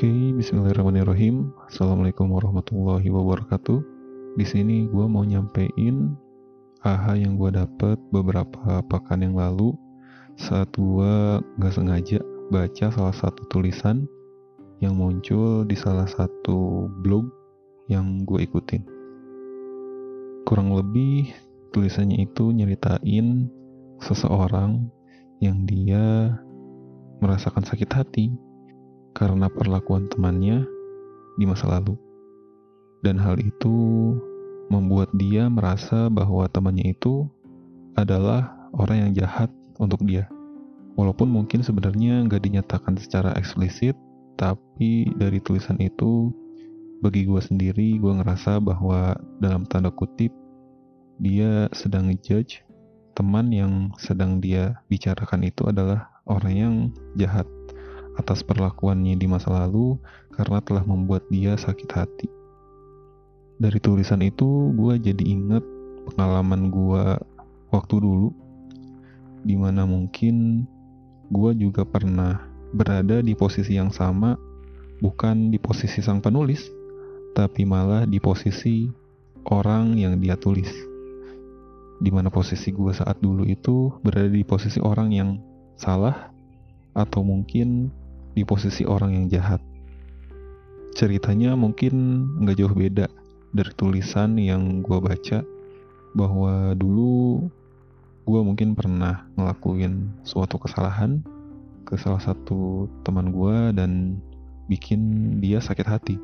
Oke, Bismillahirrahmanirrahim. Assalamualaikum warahmatullahi wabarakatuh. Di sini gue mau nyampein aha yang gue dapet beberapa pekan yang lalu saat gue nggak sengaja baca salah satu tulisan yang muncul di salah satu blog yang gue ikutin. Kurang lebih tulisannya itu nyeritain seseorang yang dia merasakan sakit hati karena perlakuan temannya di masa lalu. Dan hal itu membuat dia merasa bahwa temannya itu adalah orang yang jahat untuk dia. Walaupun mungkin sebenarnya nggak dinyatakan secara eksplisit, tapi dari tulisan itu, bagi gue sendiri, gue ngerasa bahwa dalam tanda kutip, dia sedang ngejudge teman yang sedang dia bicarakan itu adalah orang yang jahat atas perlakuannya di masa lalu karena telah membuat dia sakit hati. Dari tulisan itu, gue jadi inget pengalaman gue waktu dulu, di mana mungkin gue juga pernah berada di posisi yang sama, bukan di posisi sang penulis, tapi malah di posisi orang yang dia tulis. Di mana posisi gue saat dulu itu berada di posisi orang yang salah, atau mungkin di posisi orang yang jahat. Ceritanya mungkin nggak jauh beda dari tulisan yang gue baca bahwa dulu gue mungkin pernah ngelakuin suatu kesalahan ke salah satu teman gue dan bikin dia sakit hati.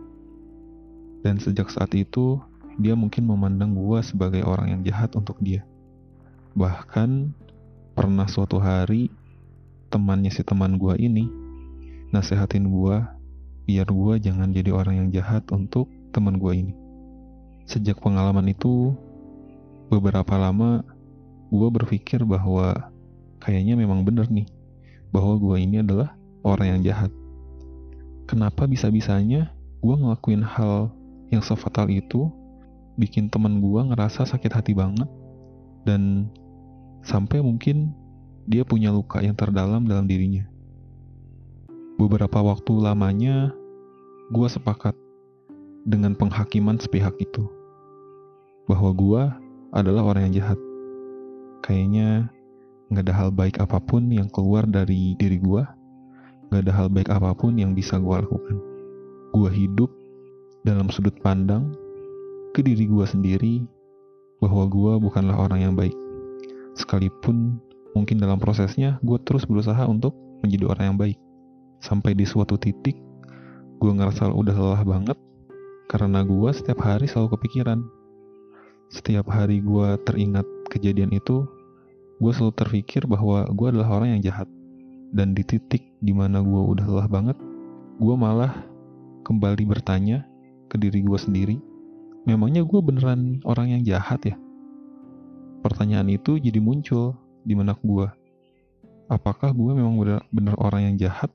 Dan sejak saat itu dia mungkin memandang gue sebagai orang yang jahat untuk dia. Bahkan pernah suatu hari temannya si teman gue ini nasehatin gue biar gue jangan jadi orang yang jahat untuk teman gue ini. Sejak pengalaman itu, beberapa lama gue berpikir bahwa kayaknya memang bener nih, bahwa gue ini adalah orang yang jahat. Kenapa bisa-bisanya gue ngelakuin hal yang sefatal itu, bikin teman gue ngerasa sakit hati banget, dan sampai mungkin dia punya luka yang terdalam dalam dirinya. Beberapa waktu lamanya, gue sepakat dengan penghakiman sepihak itu. Bahwa gue adalah orang yang jahat. Kayaknya gak ada hal baik apa pun yang keluar dari diri gue. Gak ada hal baik apa pun yang bisa gue lakukan. Gue hidup dalam sudut pandang ke diri gue sendiri bahwa gue bukanlah orang yang baik. Sekalipun mungkin dalam prosesnya gue terus berusaha untuk menjadi orang yang baik sampai di suatu titik gue ngerasa udah lelah banget karena gue setiap hari selalu kepikiran. Setiap hari gue teringat kejadian itu gue selalu terpikir bahwa gue adalah orang yang jahat. Dan di titik di mana gue udah lelah banget gue malah kembali bertanya ke diri gue sendiri memangnya gue beneran orang yang jahat ya? Pertanyaan itu jadi muncul di benak gue apakah gue memang bener, bener orang yang jahat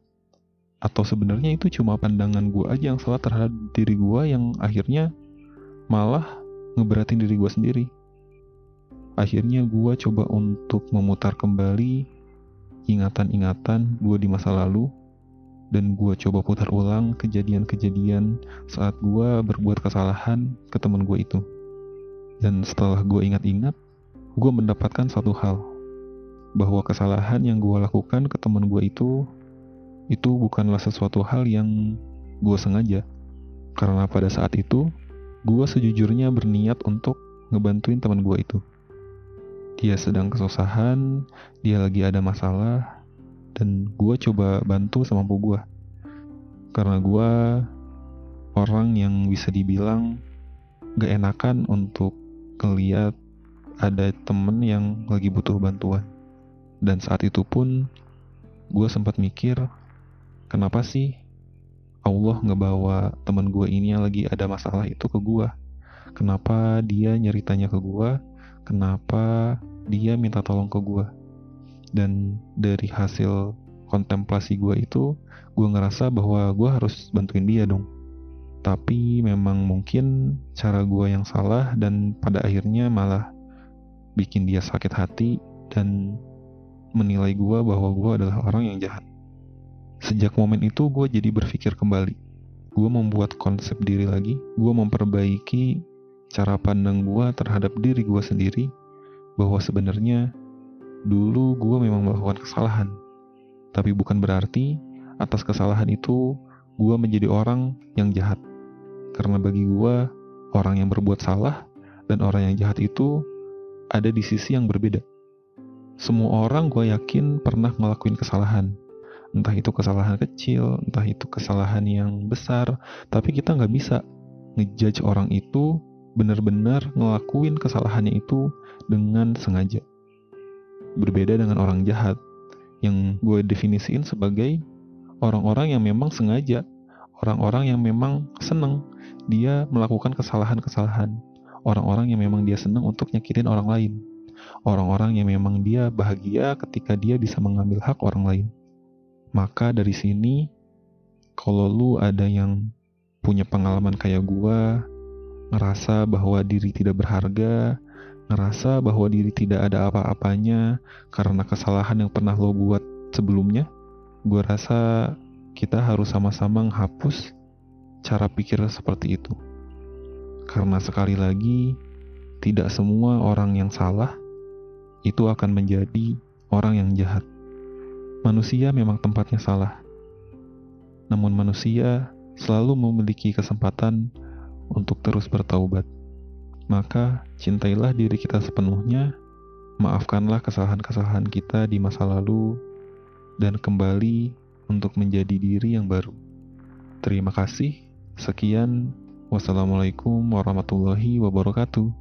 atau sebenarnya itu cuma pandangan gue aja yang salah terhadap diri gue yang akhirnya malah ngeberatin diri gue sendiri. Akhirnya gue coba untuk memutar kembali ingatan-ingatan gue di masa lalu dan gue coba putar ulang kejadian-kejadian saat gue berbuat kesalahan ke teman gue itu. Dan setelah gue ingat-ingat gue mendapatkan satu hal bahwa kesalahan yang gue lakukan ke teman gue itu itu bukanlah sesuatu hal yang gue sengaja. Karena pada saat itu, gue sejujurnya berniat untuk ngebantuin teman gue itu. Dia sedang kesusahan, dia lagi ada masalah, dan gue coba bantu semampu gue. Karena gue orang yang bisa dibilang gak enakan untuk ngeliat ada temen yang lagi butuh bantuan. Dan saat itu pun gue sempat mikir kenapa sih Allah ngebawa teman gue ini yang lagi ada masalah itu ke gue kenapa dia nyeritanya ke gue kenapa dia minta tolong ke gue dan dari hasil kontemplasi gue itu gue ngerasa bahwa gue harus bantuin dia dong. Tapi memang mungkin cara gue yang salah dan pada akhirnya malah bikin dia sakit hati dan menilai gue bahwa gue adalah orang yang jahat Sejak momen itu gue jadi berpikir kembali. Gue membuat konsep diri lagi. Gue memperbaiki cara pandang gue terhadap diri gue sendiri. Bahwa sebenarnya dulu gue memang melakukan kesalahan. Tapi bukan berarti atas kesalahan itu gue menjadi orang yang jahat. Karena bagi gue orang yang berbuat salah dan orang yang jahat itu ada di sisi yang berbeda. Semua orang gue yakin pernah ngelakuin kesalahan entah itu kesalahan kecil, entah itu kesalahan yang besar, tapi kita nggak bisa ngejudge orang itu benar-benar ngelakuin kesalahannya itu dengan sengaja. Berbeda dengan orang jahat yang gue definisiin sebagai orang-orang yang memang sengaja, orang-orang yang memang seneng dia melakukan kesalahan-kesalahan, orang-orang yang memang dia seneng untuk nyakitin orang lain, orang-orang yang memang dia bahagia ketika dia bisa mengambil hak orang lain. Maka dari sini, kalau lu ada yang punya pengalaman kayak gua, ngerasa bahwa diri tidak berharga, ngerasa bahwa diri tidak ada apa-apanya karena kesalahan yang pernah lo buat sebelumnya, gua rasa kita harus sama-sama menghapus cara pikir seperti itu. Karena sekali lagi, tidak semua orang yang salah itu akan menjadi orang yang jahat. Manusia memang tempatnya salah, namun manusia selalu memiliki kesempatan untuk terus bertaubat. Maka, cintailah diri kita sepenuhnya, maafkanlah kesalahan-kesalahan kita di masa lalu, dan kembali untuk menjadi diri yang baru. Terima kasih. Sekian. Wassalamualaikum warahmatullahi wabarakatuh.